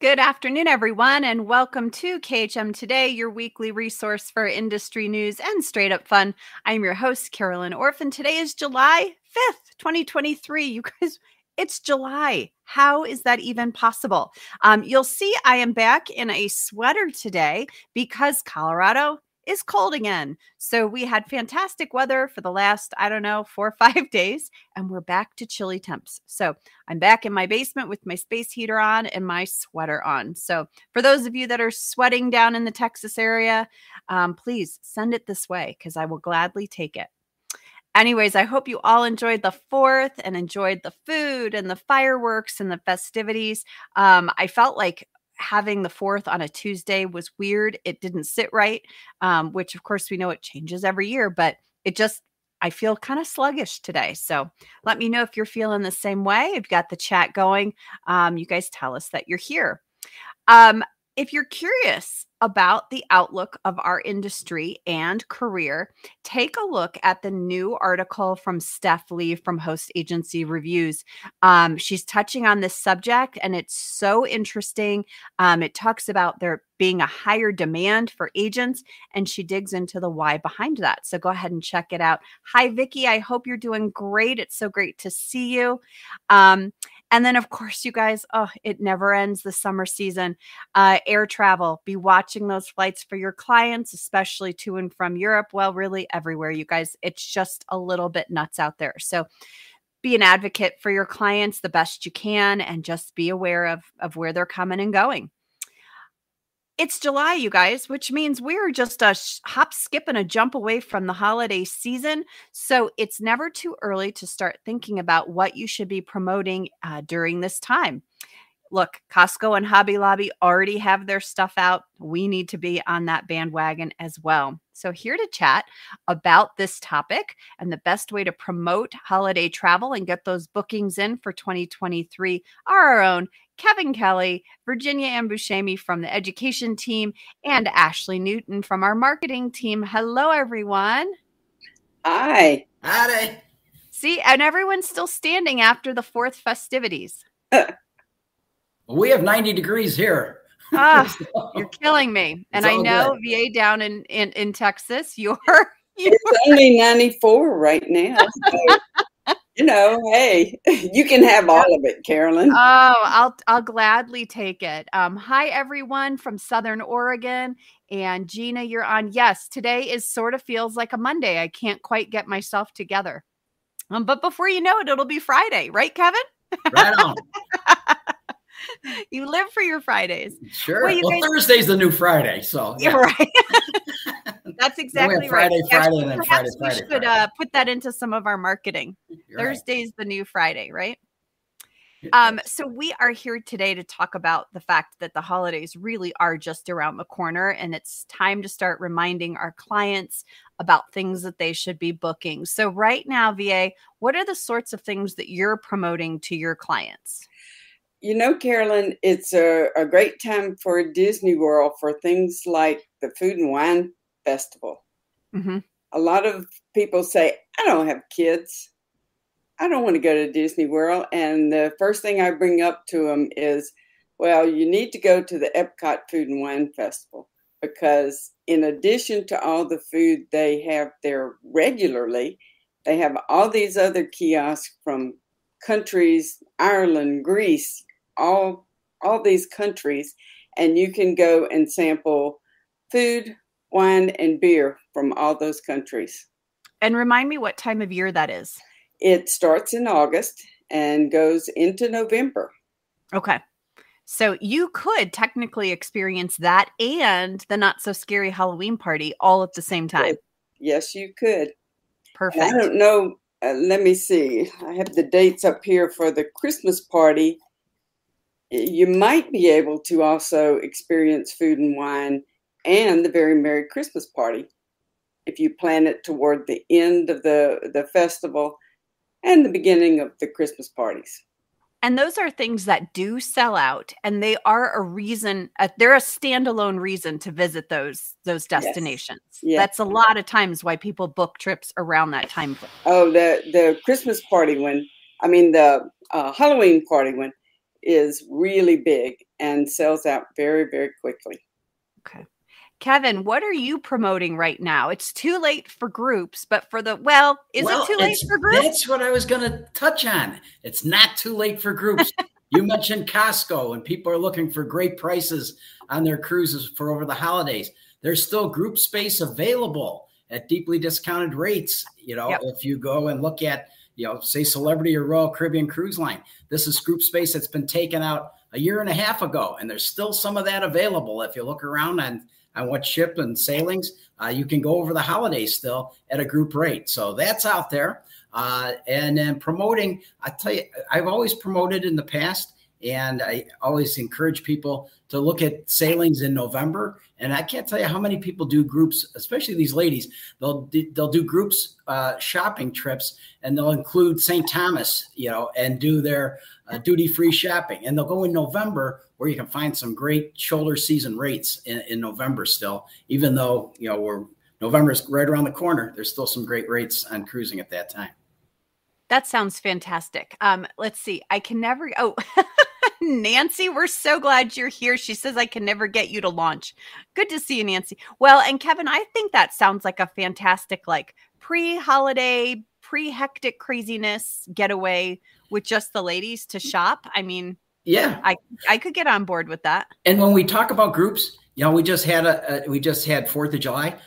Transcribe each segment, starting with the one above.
Good afternoon, everyone, and welcome to KHM Today, your weekly resource for industry news and straight up fun. I'm your host, Carolyn Orphan. Today is July 5th, 2023. You guys, it's July. How is that even possible? Um, you'll see I am back in a sweater today because Colorado is cold again. So we had fantastic weather for the last, I don't know, four or five days, and we're back to chilly temps. So I'm back in my basement with my space heater on and my sweater on. So for those of you that are sweating down in the Texas area, um, please send it this way because I will gladly take it. Anyways, I hope you all enjoyed the fourth and enjoyed the food and the fireworks and the festivities. Um, I felt like having the fourth on a Tuesday was weird. It didn't sit right, um, which of course we know it changes every year, but it just, I feel kind of sluggish today. So let me know if you're feeling the same way. I've got the chat going. Um, you guys tell us that you're here. Um, if you're curious about the outlook of our industry and career, take a look at the new article from Steph Lee from Host Agency Reviews. Um, she's touching on this subject, and it's so interesting. Um, it talks about there being a higher demand for agents, and she digs into the why behind that. So go ahead and check it out. Hi, Vicki. I hope you're doing great. It's so great to see you. Um, and then, of course, you guys, oh, it never ends the summer season. Uh, air travel, be watching those flights for your clients, especially to and from Europe. Well, really everywhere, you guys. It's just a little bit nuts out there. So, be an advocate for your clients the best you can and just be aware of, of where they're coming and going. It's July, you guys, which means we're just a hop, skip, and a jump away from the holiday season. So it's never too early to start thinking about what you should be promoting uh, during this time. Look, Costco and Hobby Lobby already have their stuff out. We need to be on that bandwagon as well. So, here to chat about this topic and the best way to promote holiday travel and get those bookings in for 2023 are our own Kevin Kelly, Virginia Ann Busceme from the education team, and Ashley Newton from our marketing team. Hello, everyone. Hi. Howdy. See, and everyone's still standing after the fourth festivities. we have 90 degrees here. Ah, so, you're killing me. And I know good. VA down in, in, in Texas, you're, you're it's only 94 right now. So you know, hey, you can have all of it, Carolyn. Oh, I'll I'll gladly take it. Um, hi everyone from Southern Oregon. And Gina, you're on. Yes, today is sort of feels like a Monday. I can't quite get myself together. Um, but before you know it, it'll be Friday, right, Kevin? Right on. you live for your Fridays. Sure. Well, well guys- Thursday's the new Friday, so yeah. right. That's exactly Friday, right. Friday, Friday, Friday. We should uh, put that into some of our marketing. You're Thursday's right. the new Friday, right? Um, so we are here today to talk about the fact that the holidays really are just around the corner, and it's time to start reminding our clients about things that they should be booking. So right now, VA, what are the sorts of things that you're promoting to your clients? You know, Carolyn, it's a, a great time for Disney World for things like the Food and Wine Festival. Mm-hmm. A lot of people say, I don't have kids. I don't want to go to Disney World. And the first thing I bring up to them is, well, you need to go to the Epcot Food and Wine Festival because, in addition to all the food they have there regularly, they have all these other kiosks from countries Ireland, Greece, all all these countries and you can go and sample food, wine and beer from all those countries. And remind me what time of year that is. It starts in August and goes into November. Okay. So you could technically experience that and the not so scary Halloween party all at the same time. Yes, you could. Perfect. And I don't know. Uh, let me see. I have the dates up here for the Christmas party you might be able to also experience food and wine and the very merry christmas party if you plan it toward the end of the the festival and the beginning of the christmas parties and those are things that do sell out and they are a reason uh, they're a standalone reason to visit those those destinations yes. Yes. that's a lot of times why people book trips around that time oh the the christmas party when i mean the uh, halloween party when is really big and sells out very, very quickly. Okay. Kevin, what are you promoting right now? It's too late for groups, but for the well, is well, it too late for groups? That's what I was going to touch on. It's not too late for groups. you mentioned Costco, and people are looking for great prices on their cruises for over the holidays. There's still group space available at deeply discounted rates. You know, yep. if you go and look at, you know, say Celebrity or Royal Caribbean Cruise Line, this is group space that's been taken out a year and a half ago, and there's still some of that available. If you look around on on what ship and sailings, uh, you can go over the holidays still at a group rate. So that's out there. Uh, and then promoting, I tell you, I've always promoted in the past and I always encourage people to look at sailings in November. And I can't tell you how many people do groups, especially these ladies. They'll they'll do groups uh, shopping trips, and they'll include St. Thomas, you know, and do their uh, duty free shopping. And they'll go in November, where you can find some great shoulder season rates in, in November still, even though you know we're November's right around the corner. There's still some great rates on cruising at that time. That sounds fantastic. Um, let's see. I can never. Oh, Nancy, we're so glad you're here. She says I can never get you to launch. Good to see you, Nancy. Well, and Kevin, I think that sounds like a fantastic, like pre-holiday, pre-hectic craziness getaway with just the ladies to mm-hmm. shop. I mean, yeah, I I could get on board with that. And when we talk about groups, you know, we just had a, a we just had Fourth of July,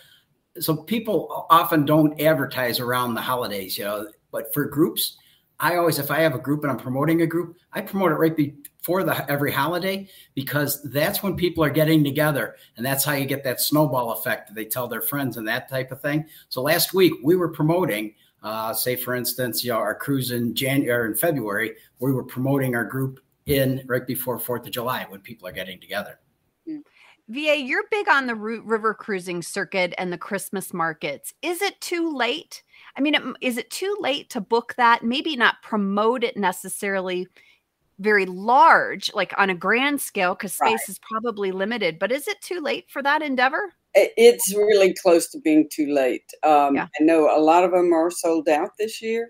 so people often don't advertise around the holidays, you know. But for groups, I always, if I have a group and I'm promoting a group, I promote it right before the every holiday because that's when people are getting together, and that's how you get that snowball effect. That they tell their friends and that type of thing. So last week we were promoting, uh, say for instance, you know, our cruise in January in February, we were promoting our group in right before Fourth of July when people are getting together. VA, you're big on the river cruising circuit and the Christmas markets. Is it too late? I mean, is it too late to book that? Maybe not promote it necessarily very large, like on a grand scale, because space right. is probably limited. But is it too late for that endeavor? It's really close to being too late. Um, yeah. I know a lot of them are sold out this year.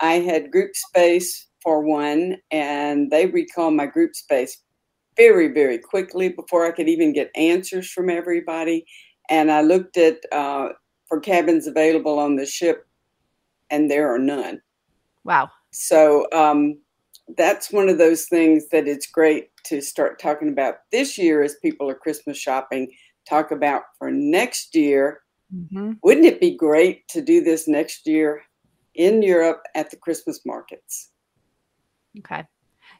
I had group space for one, and they recalled my group space very, very quickly before I could even get answers from everybody. And I looked at uh, for cabins available on the ship, and there are none. Wow. So um, that's one of those things that it's great to start talking about this year as people are Christmas shopping. Talk about for next year. Mm-hmm. Wouldn't it be great to do this next year in Europe at the Christmas markets? Okay.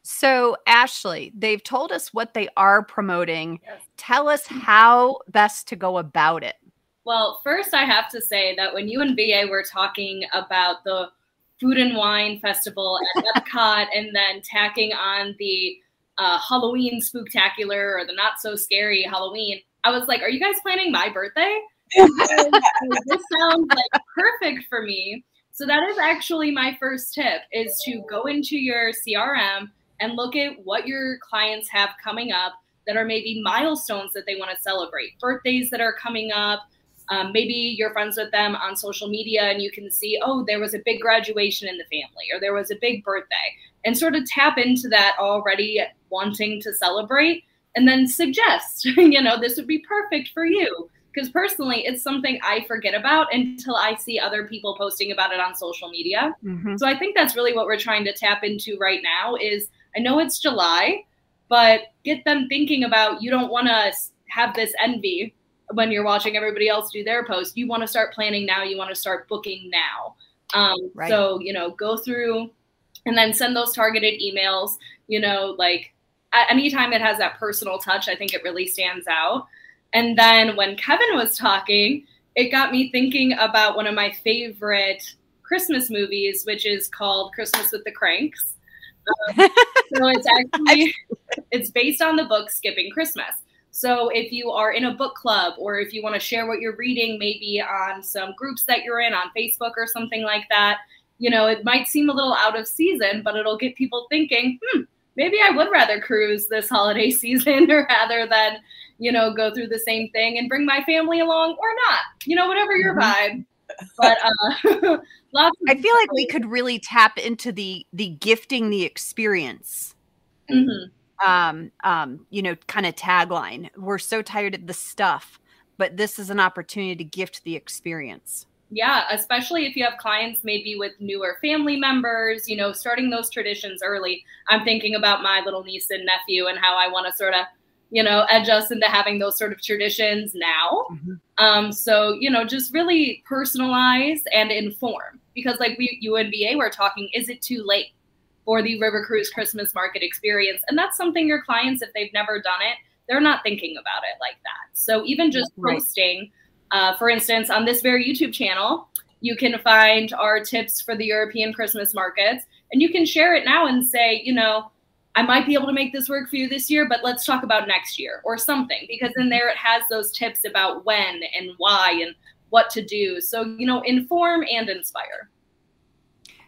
So, Ashley, they've told us what they are promoting. Yes. Tell us how best to go about it. Well, first, I have to say that when you and VA were talking about the food and wine festival at Epcot and then tacking on the uh, Halloween spooktacular or the not so scary Halloween, I was like, are you guys planning my birthday? this sounds like perfect for me. So that is actually my first tip is to go into your CRM and look at what your clients have coming up that are maybe milestones that they want to celebrate, birthdays that are coming up. Um, maybe you're friends with them on social media and you can see, oh, there was a big graduation in the family or there was a big birthday, and sort of tap into that already wanting to celebrate and then suggest, you know, this would be perfect for you. Because personally, it's something I forget about until I see other people posting about it on social media. Mm-hmm. So I think that's really what we're trying to tap into right now is I know it's July, but get them thinking about you don't want to have this envy when you're watching everybody else do their post. You want to start planning now. You want to start booking now. Um, right. So, you know, go through and then send those targeted emails. You know, like anytime it has that personal touch, I think it really stands out. And then when Kevin was talking, it got me thinking about one of my favorite Christmas movies, which is called Christmas with the Cranks. Um, so it's actually it's based on the book Skipping Christmas. So if you are in a book club or if you want to share what you're reading, maybe on some groups that you're in on Facebook or something like that, you know, it might seem a little out of season, but it'll get people thinking, hmm, maybe I would rather cruise this holiday season rather than, you know, go through the same thing and bring my family along or not. You know, whatever your mm-hmm. vibe but uh, lots. I feel like we could really tap into the the gifting the experience. mm-hmm. Um, um, you know, kind of tagline. We're so tired of the stuff, but this is an opportunity to gift the experience. Yeah, especially if you have clients maybe with newer family members, you know, starting those traditions early. I'm thinking about my little niece and nephew and how I want to sort of, you know, edge us into having those sort of traditions now. Mm-hmm. Um, so, you know, just really personalize and inform because, like we, you and VA, we're talking, is it too late for the River Cruise Christmas market experience? And that's something your clients, if they've never done it, they're not thinking about it like that. So, even just right. posting, uh, for instance, on this very YouTube channel, you can find our tips for the European Christmas markets, and you can share it now and say, you know, I might be able to make this work for you this year, but let's talk about next year or something, because in there it has those tips about when and why and what to do. So, you know, inform and inspire.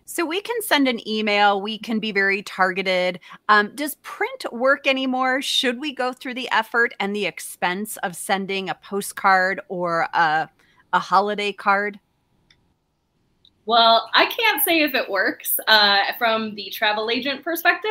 So we can send an email. We can be very targeted. Um, does print work anymore? Should we go through the effort and the expense of sending a postcard or a, a holiday card? Well, I can't say if it works uh, from the travel agent perspective,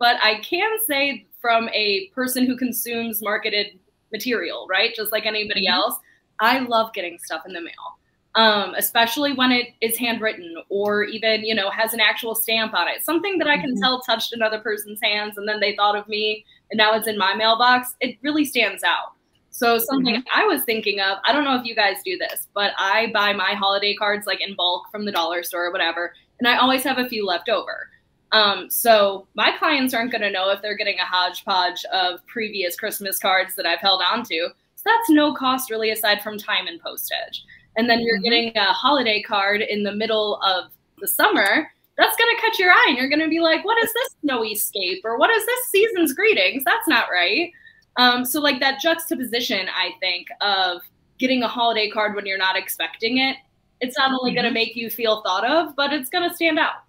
but I can say from a person who consumes marketed material, right? Just like anybody mm-hmm. else, I love getting stuff in the mail um, especially when it is handwritten or even you know has an actual stamp on it. Something that i can mm-hmm. tell touched another person's hands and then they thought of me and now it's in my mailbox it really stands out. So something mm-hmm. i was thinking of i don't know if you guys do this but i buy my holiday cards like in bulk from the dollar store or whatever and i always have a few left over. Um, so my clients aren't going to know if they're getting a hodgepodge of previous christmas cards that i've held on to. So that's no cost really aside from time and postage and then you're mm-hmm. getting a holiday card in the middle of the summer, that's going to catch your eye and you're going to be like, what is this snowy scape? Or what is this season's greetings? That's not right. Um, so, like that juxtaposition, I think, of getting a holiday card when you're not expecting it, it's not only going to mm-hmm. make you feel thought of, but it's going to stand out.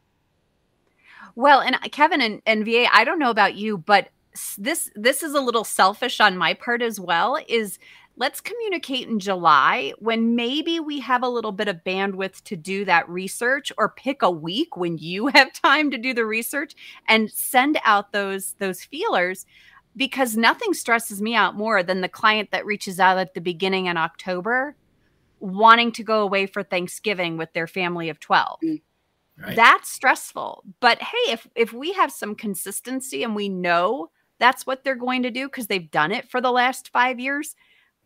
Well, and uh, Kevin and, and VA, I don't know about you, but this this is a little selfish on my part as well is let's communicate in July when maybe we have a little bit of bandwidth to do that research or pick a week when you have time to do the research and send out those those feelers because nothing stresses me out more than the client that reaches out at the beginning in October wanting to go away for Thanksgiving with their family of 12. Mm. Right. That's stressful. But hey, if if we have some consistency and we know that's what they're going to do because they've done it for the last 5 years,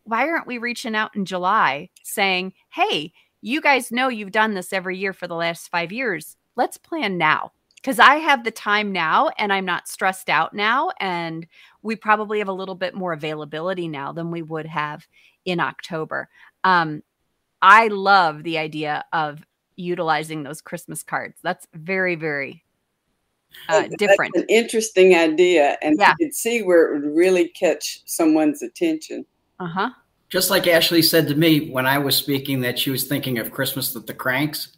why aren't we reaching out in July saying, hey, you guys know you've done this every year for the last five years. Let's plan now. Because I have the time now and I'm not stressed out now. And we probably have a little bit more availability now than we would have in October. Um, I love the idea of utilizing those Christmas cards. That's very, very uh, different. an interesting idea. And yeah. you could see where it would really catch someone's attention. Uh huh. Just like Ashley said to me when I was speaking that she was thinking of Christmas with the Cranks.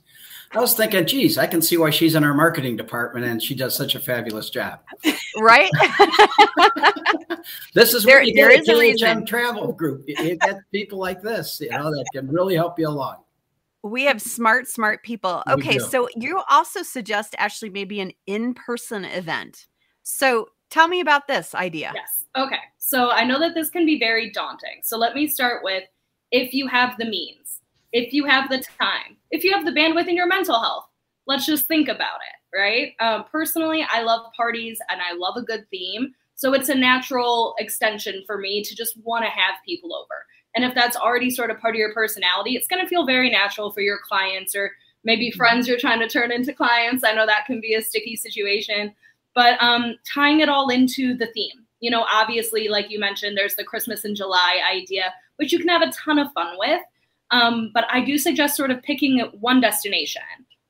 I was thinking, geez, I can see why she's in our marketing department and she does such a fabulous job. Right? this is there, what there is a reason. travel group. You get people like this, you know, that can really help you along. We have smart, smart people. Okay, so you also suggest Ashley maybe an in-person event. So tell me about this idea. Yes. Okay. So I know that this can be very daunting. So let me start with if you have the means, if you have the time, if you have the bandwidth in your mental health, let's just think about it, right? Um, personally, I love parties and I love a good theme. So it's a natural extension for me to just want to have people over. And if that's already sort of part of your personality, it's going to feel very natural for your clients or maybe mm-hmm. friends you're trying to turn into clients. I know that can be a sticky situation but um, tying it all into the theme. You know, obviously, like you mentioned, there's the Christmas in July idea, which you can have a ton of fun with. Um, but I do suggest sort of picking one destination,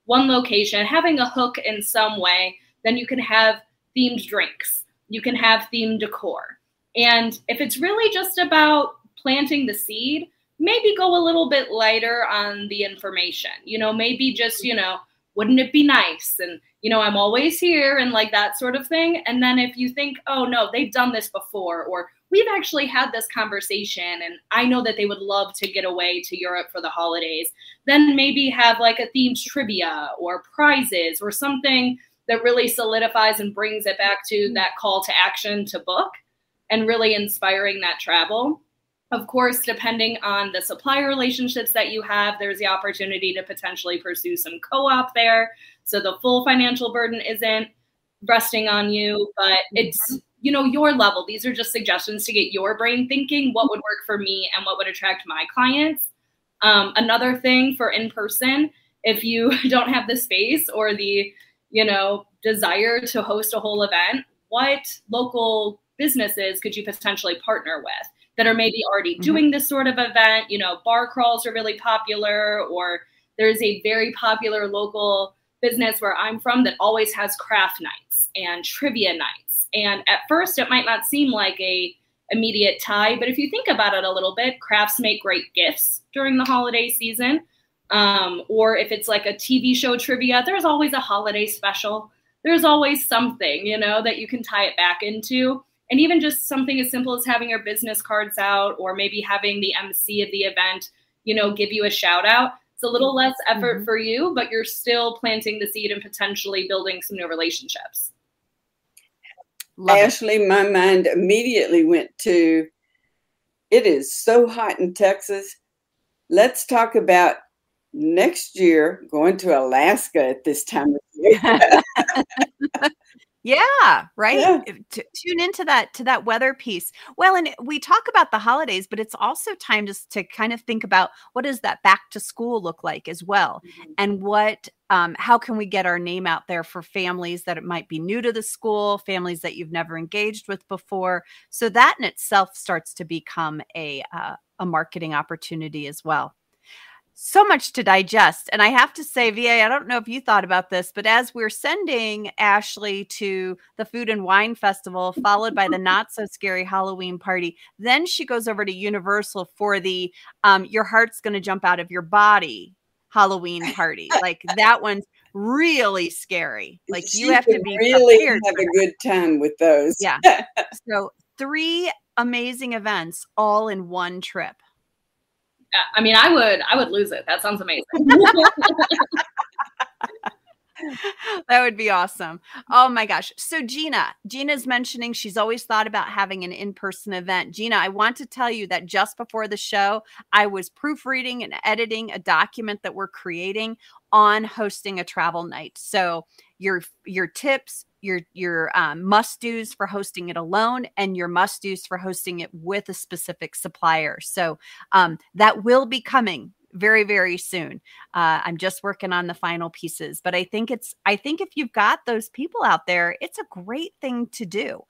one location, having a hook in some way. Then you can have themed drinks, you can have themed decor. And if it's really just about planting the seed, maybe go a little bit lighter on the information. You know, maybe just, you know, wouldn't it be nice? And, you know, I'm always here and like that sort of thing. And then if you think, oh no, they've done this before, or we've actually had this conversation and I know that they would love to get away to Europe for the holidays, then maybe have like a themed trivia or prizes or something that really solidifies and brings it back to mm-hmm. that call to action to book and really inspiring that travel. Of course, depending on the supplier relationships that you have, there's the opportunity to potentially pursue some co op there. So the full financial burden isn't resting on you, but it's mm-hmm. you know your level. These are just suggestions to get your brain thinking what would work for me and what would attract my clients. Um, another thing for in person, if you don't have the space or the you know desire to host a whole event, what local businesses could you potentially partner with that are maybe already mm-hmm. doing this sort of event? You know, bar crawls are really popular, or there's a very popular local business where I'm from that always has craft nights and trivia nights. And at first, it might not seem like a immediate tie, but if you think about it a little bit, crafts make great gifts during the holiday season. Um, or if it's like a TV show trivia, there's always a holiday special. There's always something, you know, that you can tie it back into. And even just something as simple as having your business cards out or maybe having the MC of the event, you know, give you a shout out. It's a little less effort mm-hmm. for you, but you're still planting the seed and potentially building some new relationships. Love Ashley, it. my mind immediately went to it is so hot in Texas. Let's talk about next year going to Alaska at this time of year. Yeah, right. Yeah. T- tune into that to that weather piece. Well, and we talk about the holidays, but it's also time just to kind of think about what does that back to school look like as well, mm-hmm. and what um, how can we get our name out there for families that it might be new to the school, families that you've never engaged with before. So that in itself starts to become a uh, a marketing opportunity as well so much to digest. And I have to say, VA, I don't know if you thought about this, but as we're sending Ashley to the Food and Wine Festival, followed by the not so scary Halloween party, then she goes over to Universal for the um, Your Heart's Gonna Jump Out of Your Body Halloween party. Like that one's really scary. Like she you have to be really have a good time with those. Yeah. so three amazing events all in one trip. I mean, I would, I would lose it. That sounds amazing. that would be awesome. Oh my gosh. So Gina, Gina's mentioning she's always thought about having an in-person event. Gina, I want to tell you that just before the show, I was proofreading and editing a document that we're creating on hosting a travel night. So your your tips, your your um, must dos for hosting it alone and your must dos for hosting it with a specific supplier. So um, that will be coming very very soon. Uh, i'm just working on the final pieces but i think it's i think if you've got those people out there it's a great thing to do.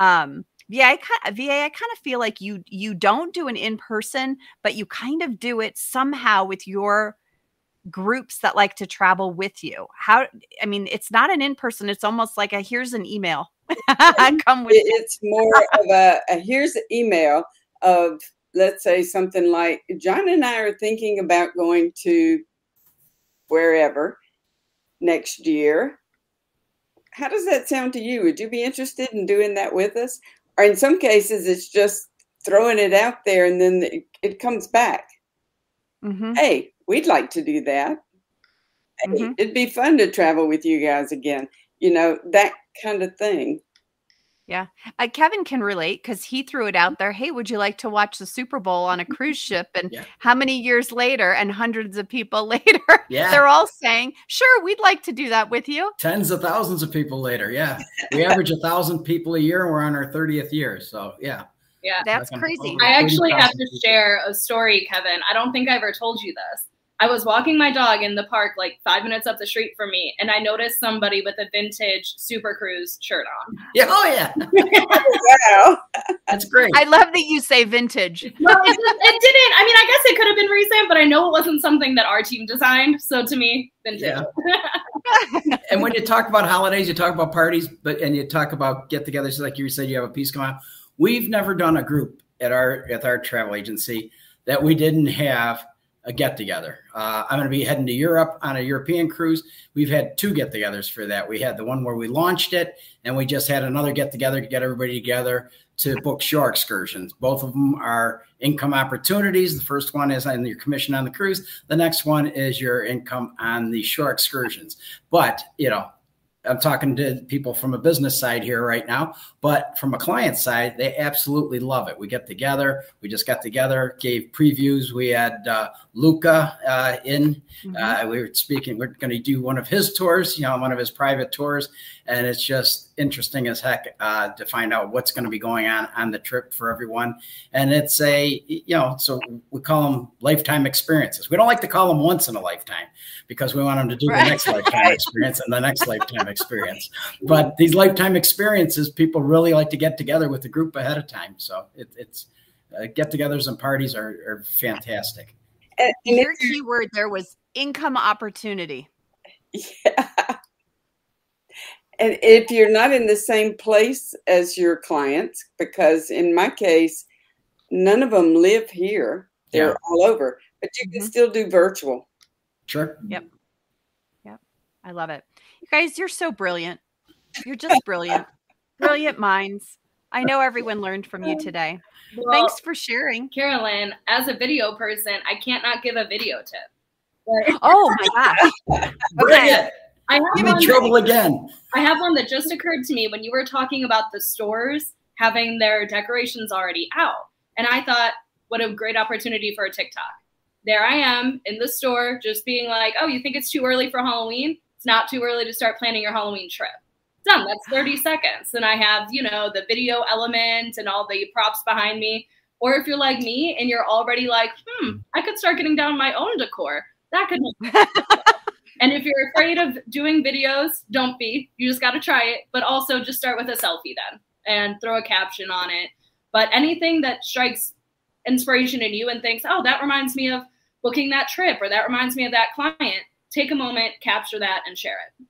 Um, VA, I kind VA, I kind of feel like you you don't do an in person, but you kind of do it somehow with your groups that like to travel with you. How i mean it's not an in-person it's almost like a here's an email. Come with it's more of a, a here's an email of let's say something like john and i are thinking about going to wherever next year. How does that sound to you? Would you be interested in doing that with us? Or in some cases it's just throwing it out there and then it, it comes back. Mm-hmm. hey we'd like to do that. Mm-hmm. It'd be fun to travel with you guys again. You know, that kind of thing. Yeah. Uh, Kevin can relate because he threw it out there. Hey, would you like to watch the Super Bowl on a cruise ship? And yeah. how many years later and hundreds of people later, yeah. they're all saying, sure, we'd like to do that with you. Tens of thousands of people later. Yeah. We average a thousand people a year and we're on our 30th year. So, yeah. Yeah. That's crazy. I actually have to share a story, Kevin. I don't think I ever told you this. I was walking my dog in the park like five minutes up the street from me, and I noticed somebody with a vintage Super Cruise shirt on. Yeah, oh yeah, oh, wow, that's great. I love that you say vintage. well, it, it, didn't. I mean, I guess it could have been recent, but I know it wasn't something that our team designed. So to me, vintage. Yeah. and when you talk about holidays, you talk about parties, but and you talk about get-togethers, like you said, you have a piece going on. We've never done a group at our at our travel agency that we didn't have a get together. Uh, I'm going to be heading to Europe on a European cruise. We've had two get togethers for that. We had the one where we launched it, and we just had another get together to get everybody together to book shore excursions. Both of them are income opportunities. The first one is on your commission on the cruise, the next one is your income on the shore excursions. But, you know, I'm talking to people from a business side here right now, but from a client side, they absolutely love it. We get together. We just got together, gave previews. We had uh, Luca uh, in. Mm-hmm. Uh, we were speaking. We're going to do one of his tours. You know, one of his private tours, and it's just interesting as heck uh, to find out what's going to be going on on the trip for everyone. And it's a you know, so we call them lifetime experiences. We don't like to call them once in a lifetime because we want them to do right. the next lifetime experience and the next lifetime experience. But these lifetime experiences, people really like to get together with the group ahead of time. So it, it's uh, get-togethers and parties are, are fantastic. And, and your key word there was income opportunity. Yeah. And if you're not in the same place as your clients, because in my case, none of them live here, they're yeah. all over, but you can mm-hmm. still do virtual. Sure. Yep. Yep. I love it. You guys, you're so brilliant. You're just brilliant. brilliant minds. I know everyone learned from you today. Well, Thanks for sharing. Carolyn, as a video person, I can't not give a video tip. But- oh my gosh. okay. I have Give in trouble that, again. I have one that just occurred to me when you were talking about the stores having their decorations already out. And I thought, what a great opportunity for a TikTok. There I am in the store, just being like, oh, you think it's too early for Halloween? It's not too early to start planning your Halloween trip. Done. That's 30 seconds. And I have, you know, the video element and all the props behind me. Or if you're like me and you're already like, hmm, I could start getting down my own decor. That could And if you're afraid of doing videos, don't be. You just got to try it. But also just start with a selfie then and throw a caption on it. But anything that strikes inspiration in you and thinks, oh, that reminds me of booking that trip or that reminds me of that client, take a moment, capture that, and share it.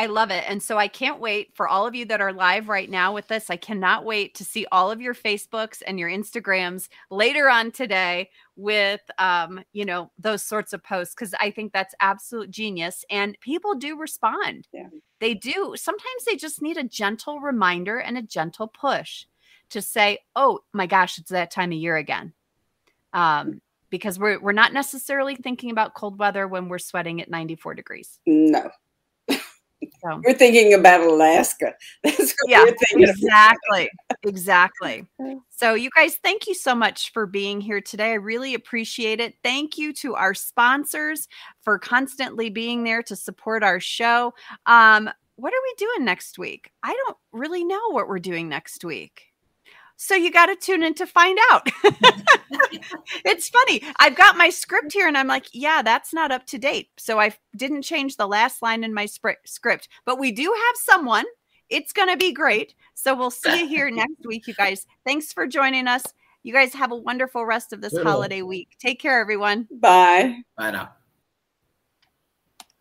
I love it. And so I can't wait for all of you that are live right now with this. I cannot wait to see all of your Facebooks and your Instagrams later on today with um, you know, those sorts of posts cuz I think that's absolute genius and people do respond. Yeah. They do. Sometimes they just need a gentle reminder and a gentle push to say, "Oh my gosh, it's that time of year again." Um because we're we're not necessarily thinking about cold weather when we're sweating at 94 degrees. No. So. We're thinking about Alaska. That's yeah, exactly. exactly. So, you guys, thank you so much for being here today. I really appreciate it. Thank you to our sponsors for constantly being there to support our show. Um, what are we doing next week? I don't really know what we're doing next week. So you got to tune in to find out. it's funny. I've got my script here and I'm like, yeah, that's not up to date. So I didn't change the last line in my script, but we do have someone. It's going to be great. So we'll see you here next week, you guys. Thanks for joining us. You guys have a wonderful rest of this holiday week. Take care, everyone. Bye. Bye now.